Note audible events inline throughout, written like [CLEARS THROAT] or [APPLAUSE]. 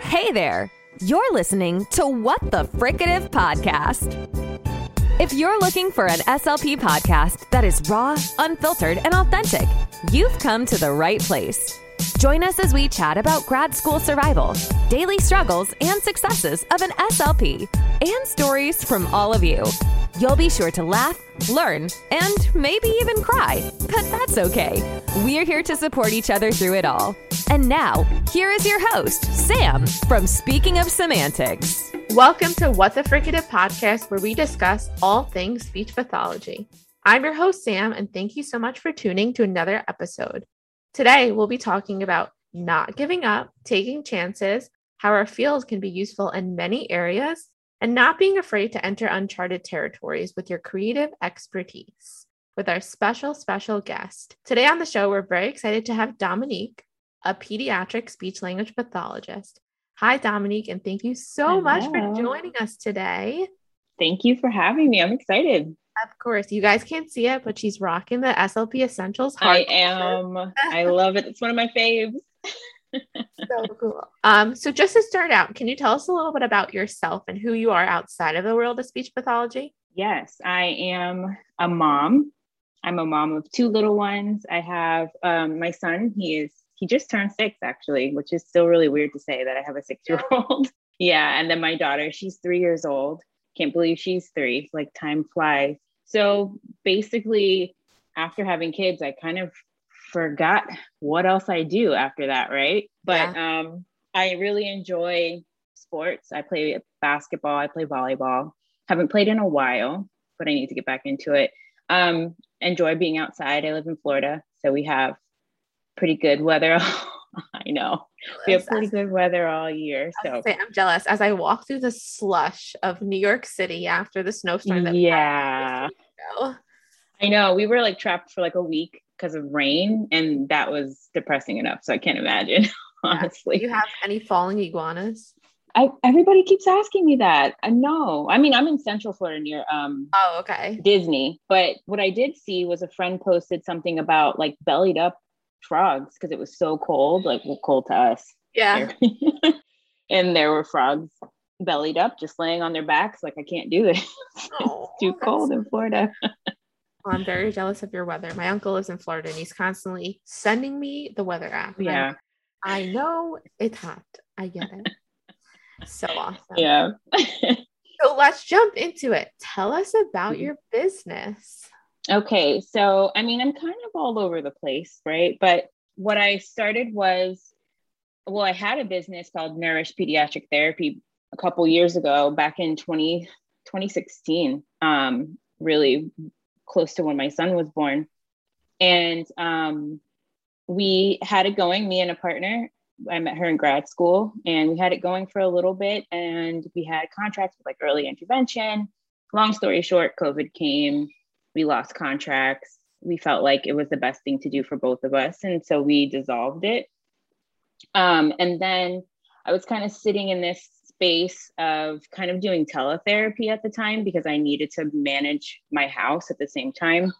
Hey there! You're listening to What the Fricative Podcast. If you're looking for an SLP podcast that is raw, unfiltered, and authentic, you've come to the right place. Join us as we chat about grad school survival, daily struggles and successes of an SLP, and stories from all of you. You'll be sure to laugh, learn, and maybe even cry, but that's okay. We're here to support each other through it all. And now, here is your host, Sam from Speaking of Semantics. Welcome to What the Fricative podcast, where we discuss all things speech pathology. I'm your host, Sam, and thank you so much for tuning to another episode. Today, we'll be talking about not giving up, taking chances, how our field can be useful in many areas, and not being afraid to enter uncharted territories with your creative expertise. With our special, special guest. Today on the show, we're very excited to have Dominique, a pediatric speech language pathologist. Hi, Dominique, and thank you so Hello. much for joining us today. Thank you for having me. I'm excited. Of course, you guys can't see it, but she's rocking the SLP Essentials. I am. I love it. It's one of my faves. [LAUGHS] so cool. Um, so just to start out, can you tell us a little bit about yourself and who you are outside of the world of speech pathology? Yes, I am a mom. I'm a mom of two little ones. I have um, my son. He is he just turned six actually, which is still really weird to say that I have a six year old. [LAUGHS] yeah, and then my daughter. She's three years old. Can't believe she's three. Like time flies. So basically, after having kids, I kind of forgot what else I do after that, right? But um, I really enjoy sports. I play basketball, I play volleyball. Haven't played in a while, but I need to get back into it. Um, enjoy being outside. I live in Florida, so we have pretty good weather. [LAUGHS] [LAUGHS] I know we have pretty good weather all year. So say, I'm jealous as I walk through the slush of New York City after the snowstorm. That yeah, two weeks ago. I know we were like trapped for like a week because of rain, and that was depressing enough. So I can't imagine, [LAUGHS] honestly. Do you have any falling iguanas? I, everybody keeps asking me that. I know. I mean, I'm in Central Florida near um, Oh, okay. Disney, but what I did see was a friend posted something about like bellied up frogs because it was so cold, like well, cold to us. Yeah. [LAUGHS] and there were frogs bellied up, just laying on their backs. Like I can't do this. [LAUGHS] Oh, it's too cold in Florida. Well, I'm very jealous of your weather. My uncle lives in Florida and he's constantly sending me the weather app. Yeah, like, I know it's hot. I get it. so awesome. yeah. [LAUGHS] So let's jump into it. Tell us about Mhm. your business. Okay, so I mean, I'm kind of all over the place, right? But what I started was, well, I had a business called Nourish Pediatric Therapy a couple years ago, back in 20, 2016, um, really close to when my son was born. And um, we had it going, me and a partner. I met her in grad school and we had it going for a little bit and we had contracts with like early intervention. Long story short, COVID came we lost contracts. We felt like it was the best thing to do for both of us. And so we dissolved it. Um, and then I was kind of sitting in this space of kind of doing teletherapy at the time because I needed to manage my house at the same time.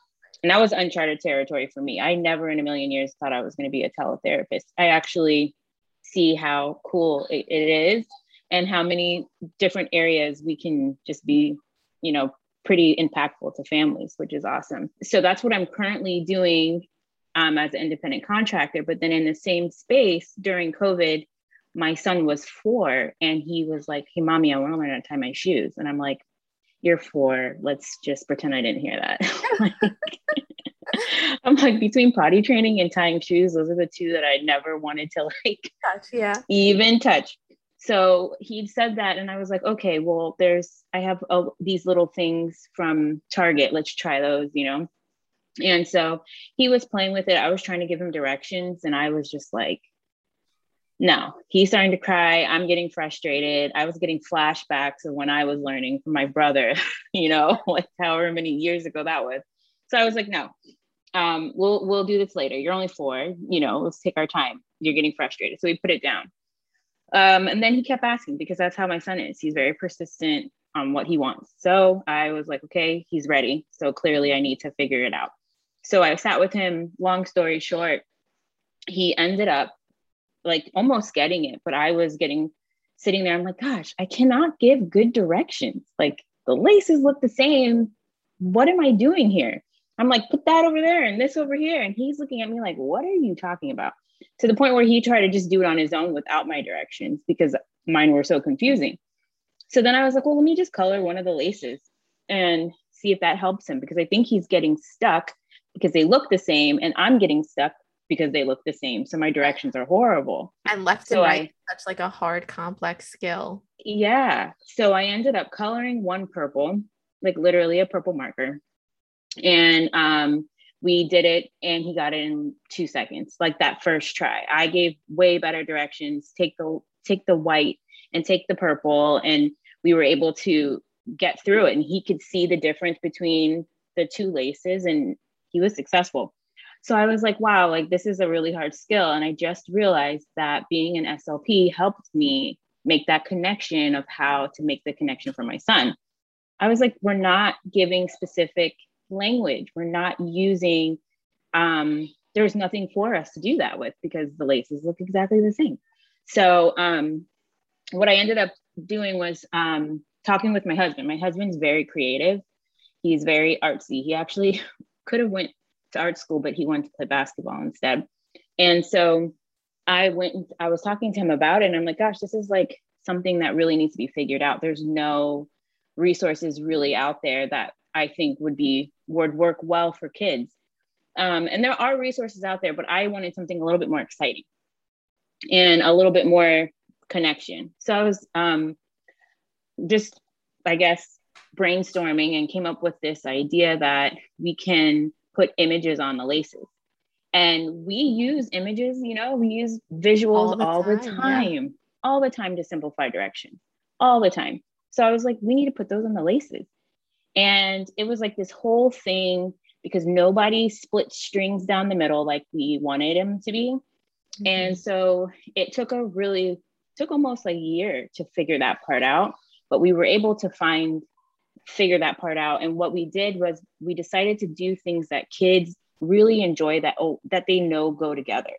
And that was uncharted territory for me. I never in a million years thought I was going to be a teletherapist. I actually see how cool it, it is and how many different areas we can just be, you know, pretty impactful to families, which is awesome. So that's what I'm currently doing um, as an independent contractor. But then in the same space during COVID, my son was four and he was like, Hey, mommy, I want to learn how to tie my shoes. And I'm like, You're four. Let's just pretend I didn't hear that. [LAUGHS] [LAUGHS] I'm like, between potty training and tying shoes, those are the two that I never wanted to like Yeah. even touch. So he said that, and I was like, okay, well, there's, I have uh, these little things from Target. Let's try those, you know? And so he was playing with it. I was trying to give him directions, and I was just like, no, he's starting to cry. I'm getting frustrated. I was getting flashbacks of when I was learning from my brother, [LAUGHS] you know, [LAUGHS] like however many years ago that was. So I was like, no, um, we'll we'll do this later. You're only four, you know, let's take our time. You're getting frustrated. So we put it down. Um, and then he kept asking because that's how my son is. He's very persistent on what he wants. So I was like, okay, he's ready. So clearly I need to figure it out. So I sat with him, long story short, he ended up like almost getting it, but I was getting sitting there. I'm like, gosh, I cannot give good directions. Like the laces look the same. What am I doing here? I'm like, put that over there and this over here. And he's looking at me like, what are you talking about? To the point where he tried to just do it on his own without my directions because mine were so confusing. So then I was like, well, let me just color one of the laces and see if that helps him because I think he's getting stuck because they look the same and I'm getting stuck because they look the same. So my directions are horrible. And left so and right, I, such like a hard, complex skill. Yeah. So I ended up coloring one purple, like literally a purple marker. And um, we did it and he got it in two seconds, like that first try. I gave way better directions. Take the take the white and take the purple. And we were able to get through it. And he could see the difference between the two laces and he was successful. So I was like, wow, like this is a really hard skill. And I just realized that being an SLP helped me make that connection of how to make the connection for my son. I was like, we're not giving specific language. We're not using, um, there's nothing for us to do that with because the laces look exactly the same. So um, what I ended up doing was um, talking with my husband. My husband's very creative. He's very artsy. He actually [LAUGHS] could have went to art school, but he went to play basketball instead. And so I went, I was talking to him about it, and I'm like, gosh, this is like something that really needs to be figured out. There's no resources really out there that I think would be would work well for kids. Um, and there are resources out there, but I wanted something a little bit more exciting and a little bit more connection. So I was um, just, I guess, brainstorming and came up with this idea that we can put images on the laces. And we use images, you know, we use visuals all the all time, the time yeah. all the time to simplify direction, all the time. So I was like, we need to put those on the laces. And it was like this whole thing because nobody split strings down the middle like we wanted them to be. Mm-hmm. And so it took a really, took almost a year to figure that part out. But we were able to find figure that part out. And what we did was we decided to do things that kids really enjoy that oh that they know go together.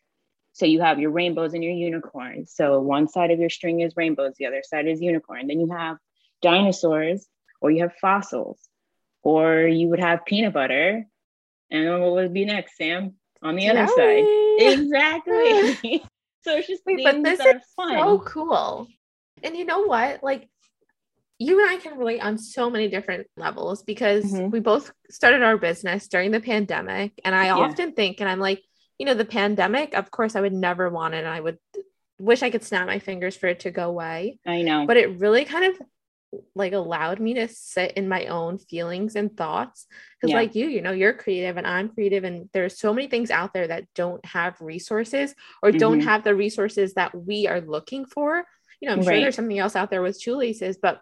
So you have your rainbows and your unicorns. So one side of your string is rainbows, the other side is unicorn. Then you have dinosaurs, or you have fossils, or you would have peanut butter. And what would be next, Sam? On the other side. Exactly. [LAUGHS] [LAUGHS] so it's just Wait, but this is fun. so cool. And you know what? Like you and I can relate on so many different levels because mm-hmm. we both started our business during the pandemic. And I yeah. often think, and I'm like, you know, the pandemic, of course, I would never want it. And I would wish I could snap my fingers for it to go away. I know. But it really kind of like allowed me to sit in my own feelings and thoughts. Because, yeah. like you, you know, you're creative and I'm creative. And there's so many things out there that don't have resources or mm-hmm. don't have the resources that we are looking for. You know, I'm right. sure there's something else out there with shoelaces, but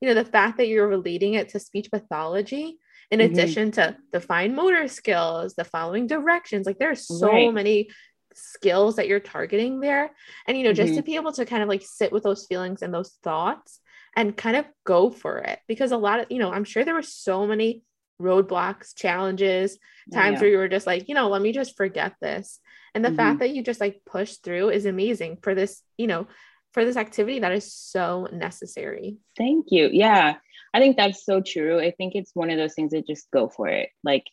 you know the fact that you're relating it to speech pathology in mm-hmm. addition to the fine motor skills the following directions like there's so right. many skills that you're targeting there and you know just mm-hmm. to be able to kind of like sit with those feelings and those thoughts and kind of go for it because a lot of you know i'm sure there were so many roadblocks challenges times where you were just like you know let me just forget this and the mm-hmm. fact that you just like push through is amazing for this you know for this activity that is so necessary. Thank you. Yeah. I think that's so true. I think it's one of those things that just go for it. Like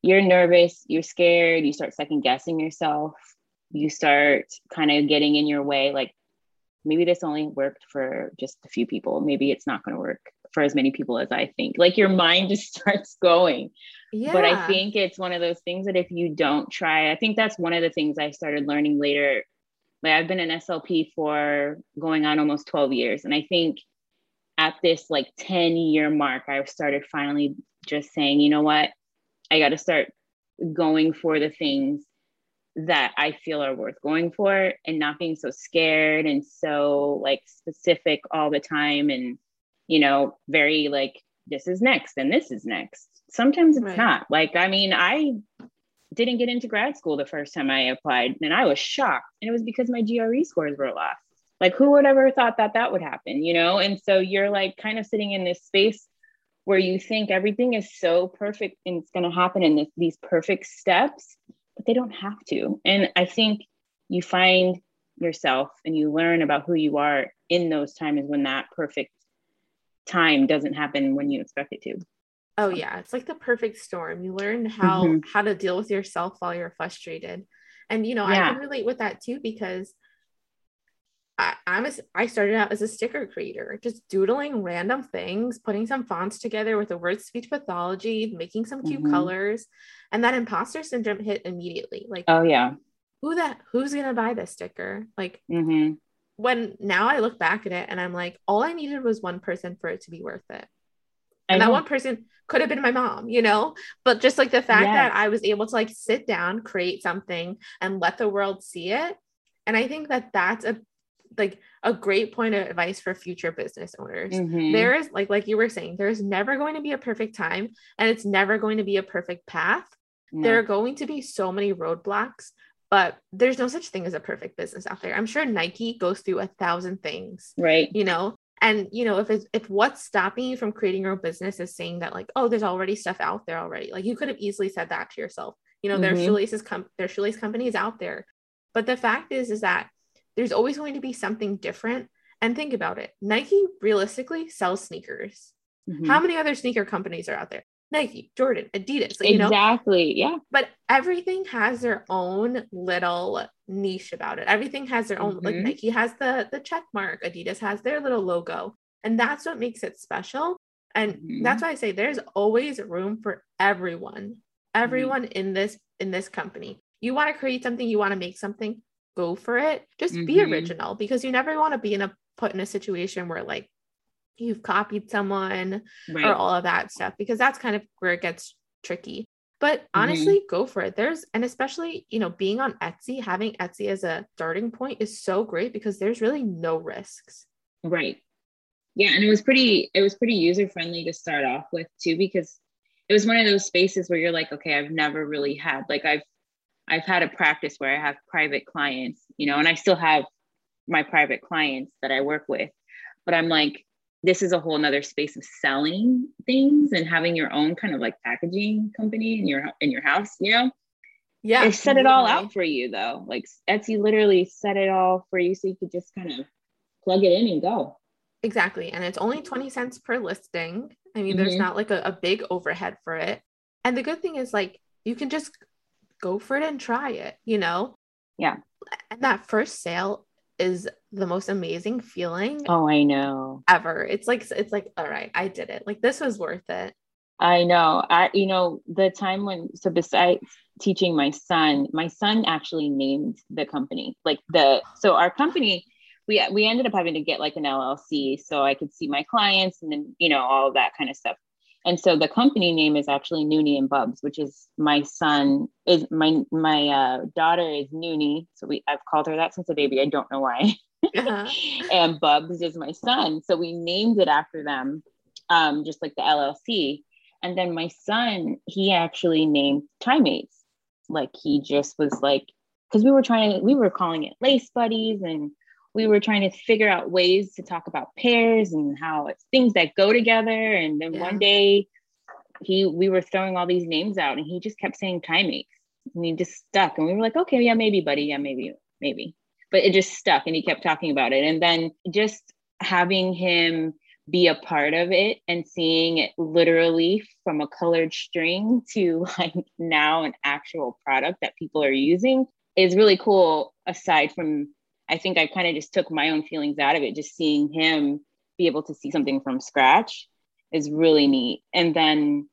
you're nervous, you're scared, you start second guessing yourself, you start kind of getting in your way. Like maybe this only worked for just a few people. Maybe it's not going to work for as many people as I think. Like your mind just [LAUGHS] starts going. Yeah. But I think it's one of those things that if you don't try, I think that's one of the things I started learning later like I've been an SLP for going on almost 12 years. And I think at this like 10 year mark, I started finally just saying, you know what? I got to start going for the things that I feel are worth going for and not being so scared and so like specific all the time and, you know, very like, this is next and this is next. Sometimes it's right. not. Like, I mean, I didn't get into grad school the first time I applied, and I was shocked. And it was because my GRE scores were lost. Like, who would ever thought that that would happen, you know? And so you're like kind of sitting in this space where you think everything is so perfect and it's going to happen in this, these perfect steps. They don't have to. And I think you find yourself and you learn about who you are in those times when that perfect time doesn't happen when you expect it to. Oh yeah, it's like the perfect storm. You learn how mm-hmm. how to deal with yourself while you're frustrated. And you know, yeah. I can relate with that too because I, I'm a, I started out as a sticker creator, just doodling random things, putting some fonts together with the word speech pathology, making some cute mm-hmm. colors, and that imposter syndrome hit immediately. Like, oh yeah, who that who's gonna buy this sticker? Like, mm-hmm. when now I look back at it and I'm like, all I needed was one person for it to be worth it, and that one person could have been my mom, you know. But just like the fact yes. that I was able to like sit down, create something, and let the world see it, and I think that that's a like a great point of advice for future business owners. Mm-hmm. There is like like you were saying, there's never going to be a perfect time and it's never going to be a perfect path. No. There are going to be so many roadblocks, but there's no such thing as a perfect business out there. I'm sure Nike goes through a thousand things. Right. You know, and you know if it's if what's stopping you from creating your own business is saying that like oh there's already stuff out there already like you could have easily said that to yourself you know mm-hmm. there's shoelaces com- there's shoelace companies out there but the fact is is that there's always going to be something different. And think about it Nike realistically sells sneakers. Mm-hmm. How many other sneaker companies are out there? Nike, Jordan, Adidas. You exactly. Know? Yeah. But everything has their own little niche about it. Everything has their own, mm-hmm. like Nike has the the check mark, Adidas has their little logo. And that's what makes it special. And mm-hmm. that's why I say there's always room for everyone, everyone mm-hmm. in this in this company. You want to create something, you want to make something, go for it. Just mm-hmm. be original because you never want to be in a put in a situation where like you've copied someone right. or all of that stuff because that's kind of where it gets tricky. But mm-hmm. honestly, mm-hmm. go for it. There's and especially, you know, being on Etsy, having Etsy as a starting point is so great because there's really no risks. Right. Yeah, and it was pretty it was pretty user friendly to start off with too because it was one of those spaces where you're like, okay, I've never really had like I've I've had a practice where I have private clients, you know, and I still have my private clients that I work with, but I'm like, this is a whole nother space of selling things and having your own kind of like packaging company in your in your house, you know? Yeah. It set it all out for you though. Like Etsy literally set it all for you so you could just kind of plug it in and go. Exactly. And it's only 20 cents per listing. I mean, mm-hmm. there's not like a, a big overhead for it. And the good thing is like you can just go for it and try it, you know? Yeah. And that first sale is the most amazing feeling. Oh, I know. Ever. It's like it's like all right, I did it. Like this was worth it. I know. I you know, the time when so besides teaching my son, my son actually named the company. Like the so our company we we ended up having to get like an LLC so I could see my clients and then you know all that kind of stuff. And so the company name is actually Noonie and Bubs, which is my son is my my uh, daughter is Noonie. So we I've called her that since a baby. I don't know why. Uh-huh. [LAUGHS] and Bubs is my son. So we named it after them, um, just like the LLC. And then my son, he actually named Tie-Mates. Like he just was like, because we were trying to, we were calling it Lace Buddies and we were trying to figure out ways to talk about pairs and how it's things that go together. And then yeah. one day he we were throwing all these names out and he just kept saying Tie-Mates and he just stuck. And we were like, okay, yeah, maybe, buddy. Yeah, maybe, maybe. But it just stuck and he kept talking about it. And then just having him be a part of it and seeing it literally from a colored string to [LAUGHS] like now an actual product that people are using is really cool aside from I think I kind of just took my own feelings out of it. Just seeing him be able to see something from scratch is really neat. And then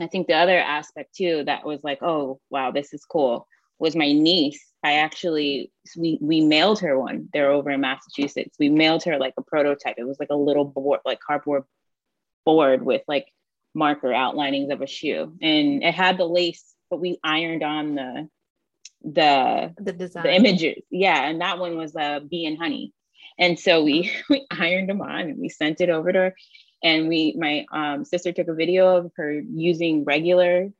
I think the other aspect too that was like, oh wow, this is cool was my niece. I actually we we mailed her one. They're over in Massachusetts. We mailed her like a prototype. It was like a little board, like cardboard board with like marker outlinings of a shoe, and it had the lace, but we ironed on the the the design. the images. Yeah and that one was uh bee and honey. And so we [LAUGHS] we ironed them on and we sent it over to her. And we my um, sister took a video of her using regular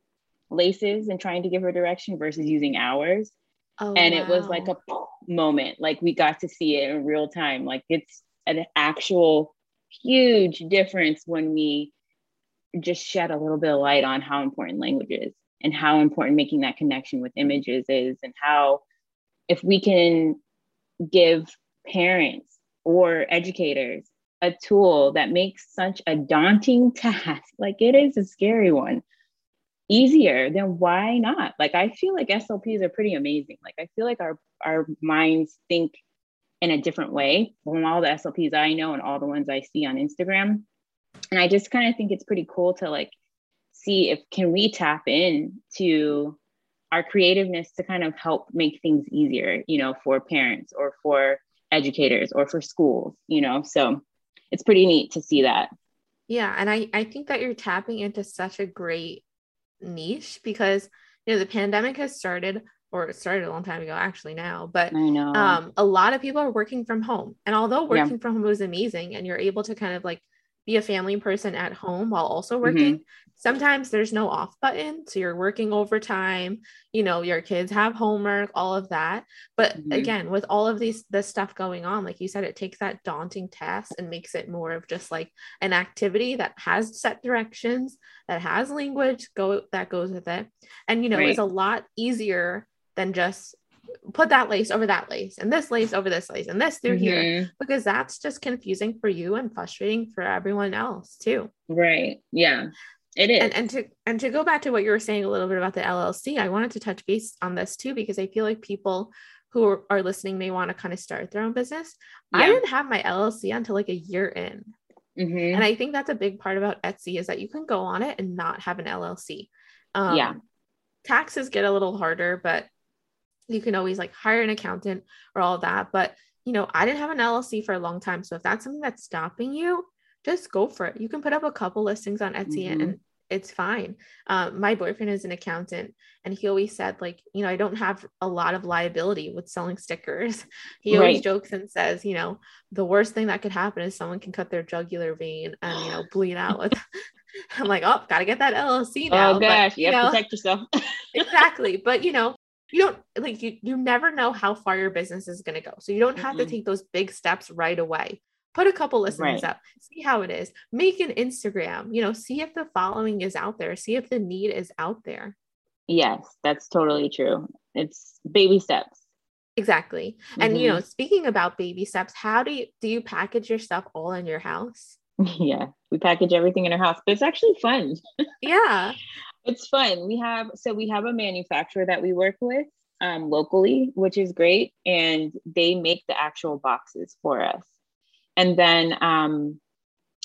laces and trying to give her direction versus using ours oh, and wow. it was like a [LAUGHS] moment. Like we got to see it in real time. Like it's an actual huge difference when we just shed a little bit of light on how important language is and how important making that connection with images is and how if we can give parents or educators a tool that makes such a daunting [LAUGHS] task like it is a scary one easier then why not? Like i feel like slps are pretty amazing. Like i feel like our our minds think in a different way from all the slps i know and all the ones i see on instagram. And i just kind of think it's pretty cool to like see if can we tap in to our creativeness to kind of help make things easier you know for parents or for educators or for schools you know so it's pretty neat to see that yeah and i i think that you're tapping into such a great niche because you know the pandemic has started or it started a long time ago actually now but I know. um a lot of people are working from home and although working yeah. from home was amazing and you're able to kind of like be a family person at home while also mm-hmm. working. Mm-hmm. Sometimes there's no off button. So you're working overtime, you know, your kids have homework, all of that. But mm-hmm. again, with all of these this stuff going on, like you said, it takes that daunting task and makes it more of just like an activity that has set directions, that has language go that goes with it. And you know, right. is a lot easier than just put that lace over that lace and this lace over this lace and this through mm-hmm. here because that's just confusing for you and frustrating for everyone else too. Right. Yeah. It is. And, and to and to go back to what you were saying a little bit about the LLC, I wanted to touch base on this too because I feel like people who are, listening may want to kind of start their own business. Yeah. I didn't have my LLC until like a year in. Mm-hmm. And I think that's a big part about Etsy is that you can go on it and not have an LLC. Um, yeah. Taxes get a little harder, but you can always like hire an accountant or all that. But you know, I didn't have an LLC for a long time. So if that's something that's stopping you, just go for it. You can put up a couple listings on Etsy mm-hmm. and it's fine. Um, my boyfriend is an accountant and he always said, like, you know, I don't have a lot of liability with selling stickers. [LAUGHS] He right. always jokes and says, you know, the worst thing that could happen is someone can cut their jugular vein and, you know, [GASPS] bleed out with. [LAUGHS] I'm like, oh, gotta get that LLC now. Oh gosh, but, you, you know, protect yourself. [LAUGHS] exactly. But you know, you don't like you you never know how far your business is going to go. So you don't have mm-hmm. to take those big steps right away. Put a couple listings right. up see how it is. Make an instagram you know see if the following is out there. See if the need is out there. Yes that's totally true. It's baby steps. Exactly. Mm-hmm. and you know mm-hmm. speaking about baby steps how do you do you package your stuff all in your house? [LAUGHS] Yeah we package everything in our house but it's actually fun. Yeah it's fun. We have so we have a manufacturer that we work with um, locally, which is great, and they make the actual boxes for us. And then, um,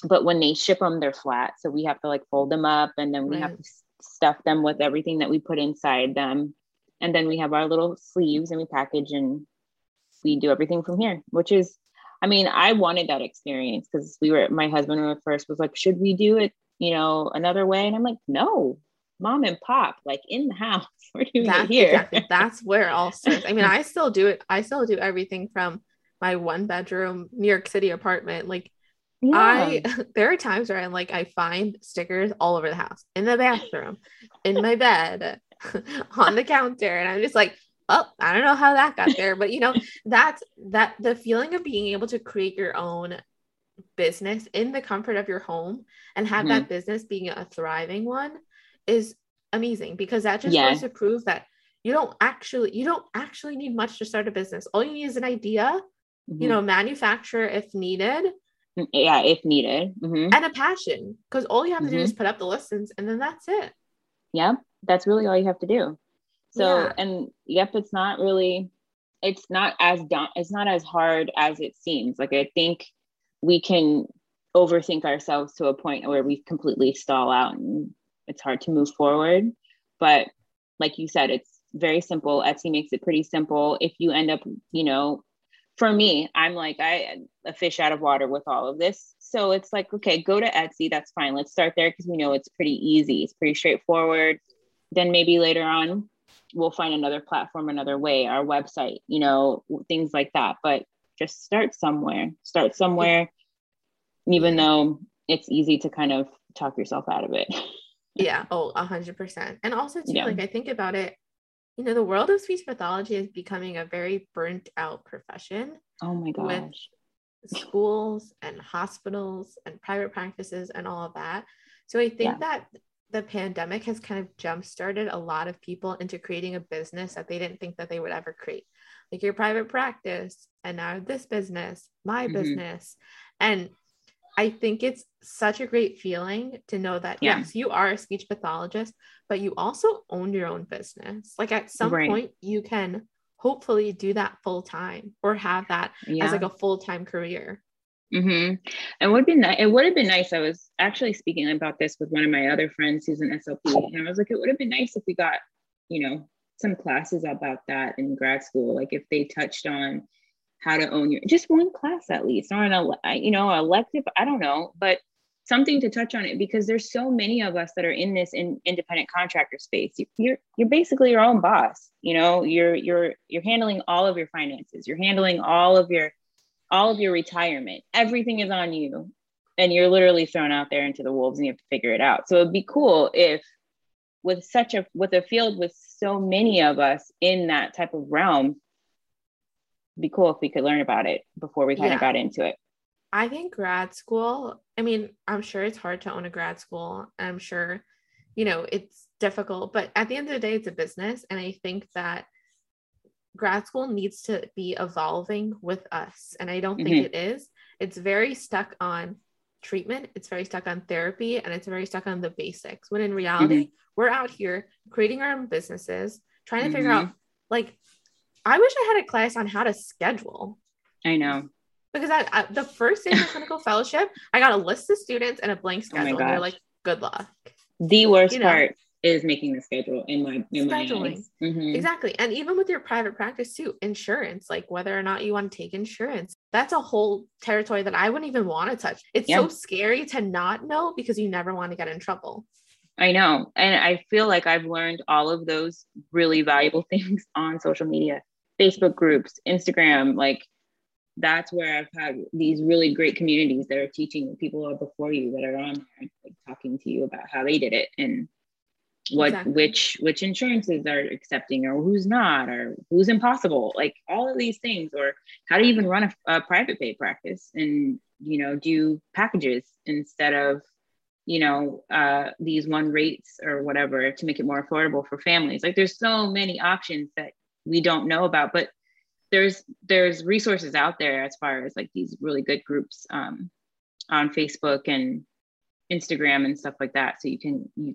but when they ship them, they're flat, so we have to like fold them up, and then we right. have to stuff them with everything that we put inside them. And then we have our little sleeves, and we package and we do everything from here, which is I mean, I wanted that experience because we were, my husband at first was like, should we do it, you know, another way? And I'm like, no, mom and pop, like in the house. [LAUGHS] We're doing that's, it here. Exactly. That's where it all [LAUGHS] starts. I mean, I still do it. I still do everything from my one bedroom New York City apartment. Like yeah. I [LAUGHS] there are times where I'm like I find stickers all over the house, in the bathroom, in my bed, on the counter, and I'm just like, oh, I don't know how that got there, but you know, that's that the feeling of being able to create your own business in the comfort of your home and have mm-hmm. that business being a thriving one is amazing because that just yeah. goes to prove that you don't actually you don't actually need much to start a business. All you need is an idea, mm-hmm. you know, manufacture if needed. Mm, yeah, if needed. Mm-hmm. And a passion. Because all you have to do is mm-hmm. put up the listings and then that's it. Yeah, that's really all you have to do. So yeah. and yep, it's not really it's not as da- it's not as hard as it seems. Like I think we can overthink ourselves to a point where we completely stall out and it's hard to move forward. But like you said, it's very simple. Etsy makes it pretty simple. If you end up, you know, for me, I'm like I a fish out of water with all of this. So it's like, okay, go to Etsy. That's fine. Let's start there because we know it's pretty easy. It's pretty straightforward. Then maybe later on, we'll find another platform, another way, our website, you know, things like that. But just start somewhere. Start somewhere, even though it's easy to kind of talk yourself out of it. [LAUGHS] yeah oh a hundred percent and also too yeah. like i think about it you know the world of speech pathology is becoming a very burnt out profession oh my gosh with schools and hospitals and private practices and all of that so i think yeah. that the pandemic has kind of jump started a lot of people into creating a business that they didn't think that they would ever create like your private practice and now this business my mm-hmm. business and i think it's such a great feeling to know that yeah. yes you are a speech pathologist but you also own your own business like at some right. point you can hopefully do that full time or have that yeah. as like a full-time career Mm-hmm. It would be nice. It would have been nice. I was actually speaking about this with one of my other friends who's an SLP, and I was like, it would have been nice if we got, you know, some classes about that in grad school. Like if they touched on how to own your just one class at least, or an you know elective. I don't know, but something to touch on it because there's so many of us that are in this in independent contractor space. You're you're basically your own boss. You know, you're you're you're handling all of your finances. You're handling all of your all of your retirement, everything is on you. And you're literally thrown out there into the wolves and you have to figure it out. So it'd be cool if with such a with a field with so many of us in that type of realm, be cool if we could learn about it before we kind yeah. of got into it. I think grad school, I mean, I'm sure it's hard to own a grad school. I'm sure, you know, it's difficult, but at the end of the day, it's a business. And I think that grad school needs to be evolving with us. And I don't think mm-hmm. it is. It's very stuck on treatment, it's very stuck on therapy, and it's very stuck on the basics. When in reality, mm-hmm. we're out here creating our own businesses, trying to mm-hmm. figure out, like, I wish I had a class on how to schedule. I know. Because I, I the first day of [LAUGHS] clinical fellowship, I got a list of students and a blank oh schedule. Oh and they're like, good luck. The worst you know? part is making the schedule in my in scheduling my mm-hmm. exactly and even with your private practice too insurance like whether or not you want to take insurance that's a whole territory that i wouldn't even want to touch it's so scary to not know because you never want to get in trouble i know and i feel like i've learned all of those really valuable [LAUGHS] things on social media facebook groups instagram like that's where I've had these really great communities that are teaching the people are before you that are on there, like talking to you about how they did it and what exactly. which which insurances are accepting or who's not or who's impossible like all of these things or how to even run a, a private pay practice and you know do packages instead of you know uh, these one rates or whatever to make it more affordable for families like there's so many options that we don't know about but there's there's resources out there as far as like these really good groups um, on facebook and instagram and stuff like that so you can you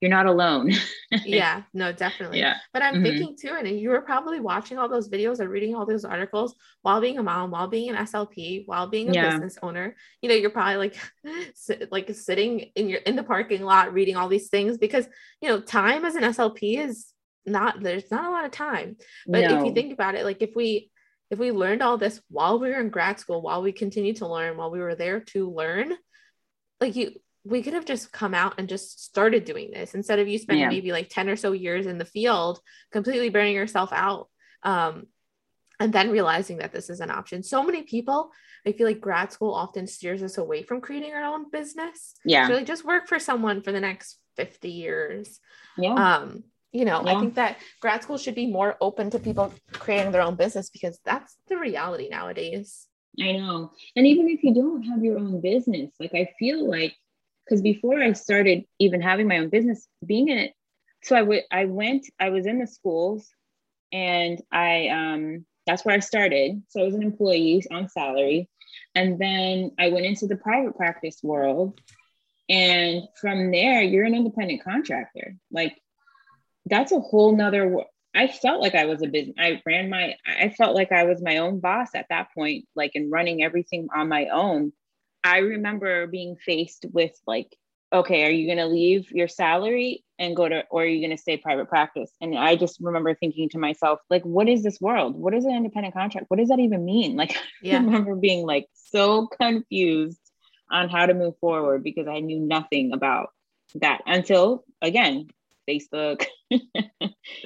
you're not alone. [LAUGHS] yeah, no, definitely. Yeah. But I'm mm-hmm. thinking too, and you were probably watching all those videos or reading all those articles while being a mom, while being an SLP, while being a yeah. business owner. You know, you're probably like, [LAUGHS] sit, like sitting in your in the parking lot reading all these things because you know time as an SLP is not there's not a lot of time. But no. if you think about it, like if we if we learned all this while we were in grad school, while we continued to learn, while we were there to learn, like you we could have just come out and just started doing this instead of you spending yeah. maybe like 10 or so years in the field completely burning yourself out um, and then realizing that this is an option so many people i feel like grad school often steers us away from creating our own business yeah so like just work for someone for the next 50 years yeah um you know yeah. i think that grad school should be more open to people creating their own business because that's the reality nowadays i know and even if you don't have your own business like i feel like because before I started even having my own business, being in it, so I would I went I was in the schools, and I um that's where I started. So I was an employee on salary, and then I went into the private practice world, and from there you're an independent contractor. Like that's a whole nother. I felt like I was a business. I ran my. I felt like I was my own boss at that point, like in running everything on my own I remember being faced with like, okay, are you going to leave your salary and go to, or are you going to stay private practice? And I just remember thinking to myself, like, what is this world? What is an independent contract? What does that even mean? Like, [LAUGHS] yeah. I remember being like so confused on how to move forward because I knew nothing about that until again, Facebook. [LAUGHS]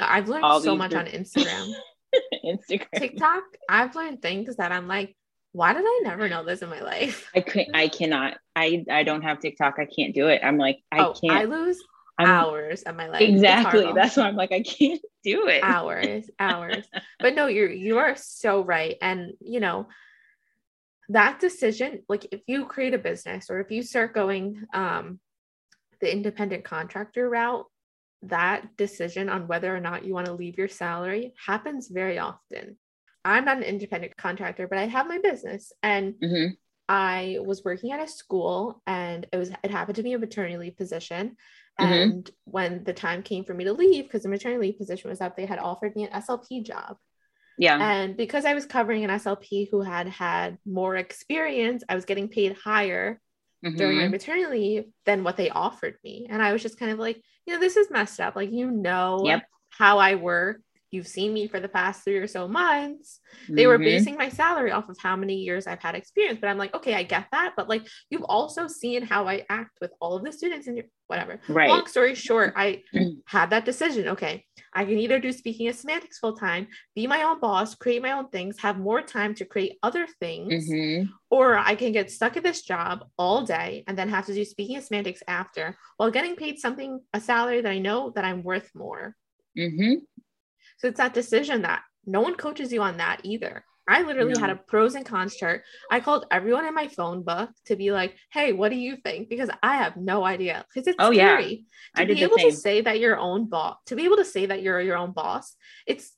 I've learned so much on Instagram. [LAUGHS] Instagram. TikTok, I've learned things that I'm like, why did I never know this in my life? I could I cannot. I I don't have TikTok. I can't do it. I'm like I oh, can't. I lose I'm, hours of my life. Exactly. That's why I'm like I can't [LAUGHS] do it. Hours, hours. but no, you're you are so right. And you know, that decision, like if you create a business or if you start going um the independent contractor route, that decision on whether or not you want to leave your salary happens very often. I'm not an independent contractor, but I have my business and Mhm. I was working at a school and it was it happened to be a maternity leave position. Mhm. And when the time came for me to leave, because the maternity leave position was up, they had offered me an SLP job. Yeah. And because I was covering an SLP who had had more experience, I was getting paid higher during my Mhm. maternity leave than what they offered me. And I was just kind of like, you know, this is messed up. Like, you know Yep. how I work. You've seen me for the past three or so months. They were Mhm. basing my salary off of how many years I've had experience. But I'm like, okay, I get that. But like, you've also seen how I act with all of the students and whatever. right. Long story short, I [CLEARS THROAT] had that decision. Okay, I can either do speaking of semantics full time, be my own boss, create my own things, have more time to create other things, Mhm. or I can get stuck at this job all day and then have to do speaking of semantics after while getting paid something, a salary that I know that I'm worth more. Mhm. So it's that decision that no one coaches you on that either. I literally had a pros and cons chart. I called everyone in my phone book to be like, hey, what do you think? Because I have no idea. Because it's Oh, yeah. scary to I be able to say that your own boss, to be able to say that you're your own boss, it's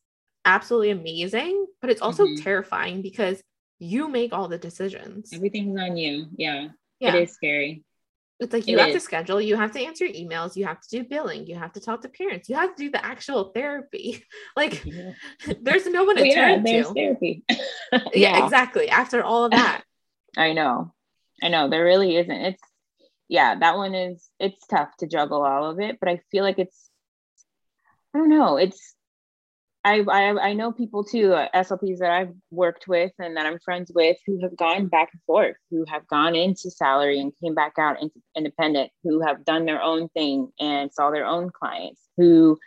absolutely amazing, but it's also Mhm. terrifying because you make all the decisions. Everything's on you. Yeah. Yeah. It is scary. It's like you It have to schedule, you have to answer emails, you have to do billing, you have to talk to parents, you have to do the actual therapy. [LAUGHS] Like Yeah. [LAUGHS] there's no one to yeah, turn to. therapy. [LAUGHS] yeah, exactly. After all of that. I know. I know. There really isn't. It's yeah, that one is it's tough to juggle all of it, but I feel like it's I don't know. It's I I I know people too, uh, SLPs that I've worked with and that I'm friends with who have gone back and forth, who have gone into salary and came back out into independent, who have done their own thing and saw their own clients, who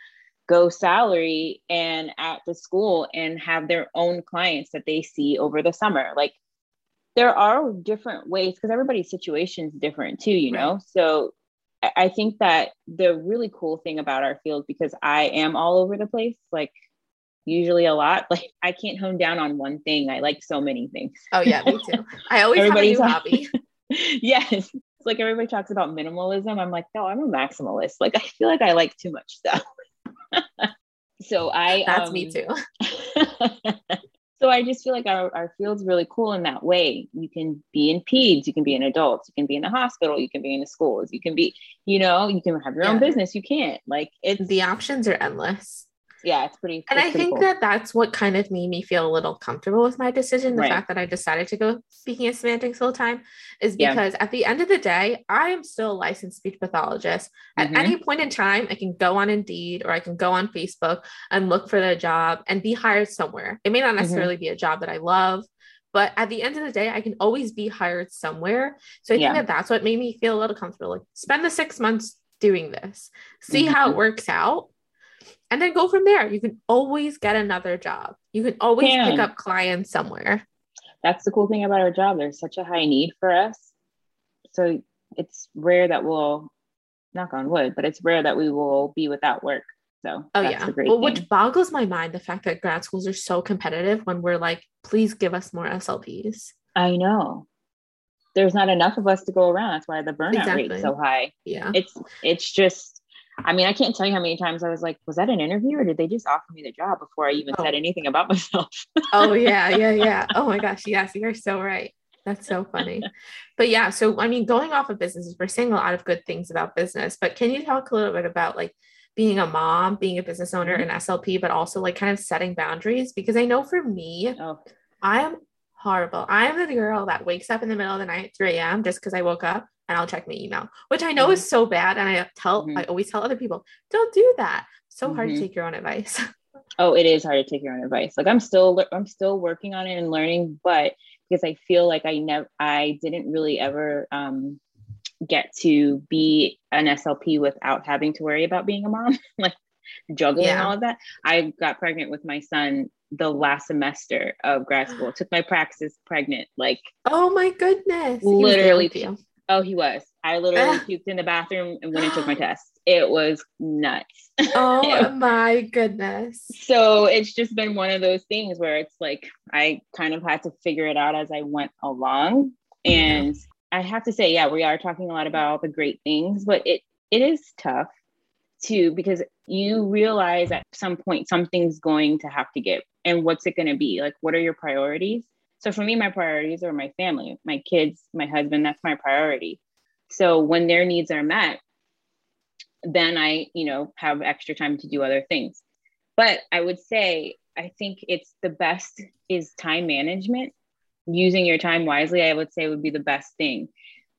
go salary and at the school and have their own clients that they see over the summer. Like there are different ways because everybody's situation is different too, you know? So I- I think that the really cool thing about our field, because I am all over the place, like usually a lot, [LAUGHS] like I can't hone down on one thing. I like so many things. Oh yeah, me too. [LAUGHS] I always Everybody's have a new hobby. [LAUGHS] yes. It's like everybody talks about minimalism. I'm like, no, I'm a maximalist. Like I feel like I like too much stuff. so I That's me um, too. so I just feel like our, our field's really cool in that way. You can be in peds, you can be in adults, you can be in the hospital, you can be in the schools, you can be, you know, you can have your own business. You can't like it's The options are endless. Yeah, it's pretty. And I pretty think cool. that that's what kind of made me feel a little comfortable with my decision. The Right. fact that I decided to go speaking of semantics full time is Yeah. because at the end of the day, I am still a licensed speech pathologist. At Mhm. any point in time, I can go on Indeed or I can go on Facebook and look for the job and be hired somewhere. It may not Mhm. necessarily be a job that I love. But at the end of the day, I can always be hired somewhere. So I think Yeah. that that's what made me feel a little comfortable. Like, spend the six months doing this, see how Mhm. it works out, and then go from there. You can always get another job. You can always pick up clients somewhere. That's the cool thing about our job. There's such a high need for us. So it's rare that we'll knock on wood, but it's rare that we will be without work. So Oh that's yeah. Well, thing. which boggles my mind the fact that grad schools are so competitive when we're like, please give us more SLPs. I know. There's not enough of us to go around. That's why the burnout Exactly. rate's so high. Yeah. It's it's just I mean, I can't tell you how many times I was like, was that an interview or did they just offer me the job before I even Oh. said anything about [LAUGHS] myself? oh yeah, yeah, yeah. Oh my gosh, yes, you're so right. That's so funny. But yeah, so I mean, going off of businesses, we're saying a lot of good things about business, but can you talk a little bit about like being a mom, being a business owner, mm-hmm. and SLP, but also like kind of setting boundaries? Because I know for me, oh, I am horrible. I am the girl that wakes up in the middle of the night, 3 a.m., just because I woke up and I'll check my email, which I know is so bad. And I tell, Mhm. I always tell other people, don't do that. So hard to Mhm. take your own advice. [LAUGHS] oh, it is hard to take your own advice. Like I'm still I'm still working on it and learning, but because I feel like I never I didn't really ever um get to be an SLP without having to worry about being a mom, [LAUGHS] like juggling Yeah. all of that. I got pregnant with my son the last semester of grad [GASPS] school. Took my praxis pregnant. Like, oh my goodness. He was there Literally. Oh, he was. I literally Ah. puked in the bathroom and went and took my [GASPS] test. It was nuts. [LAUGHS] Oh my goodness. so it's just been one of those things where it's like I kind of had to figure it out as I went along. And I have to say, yeah, we are talking a lot about all the great things, but it it is tough too because you realize at some point something's going to have to give and what's it going to be like what are your priorities so for me my priorities are my family my kids my husband that's my priority. So when their needs are met then i you know have extra time to do other things. But i would say i think it's the best is time management. Using your time wisely i would say would be the best thing.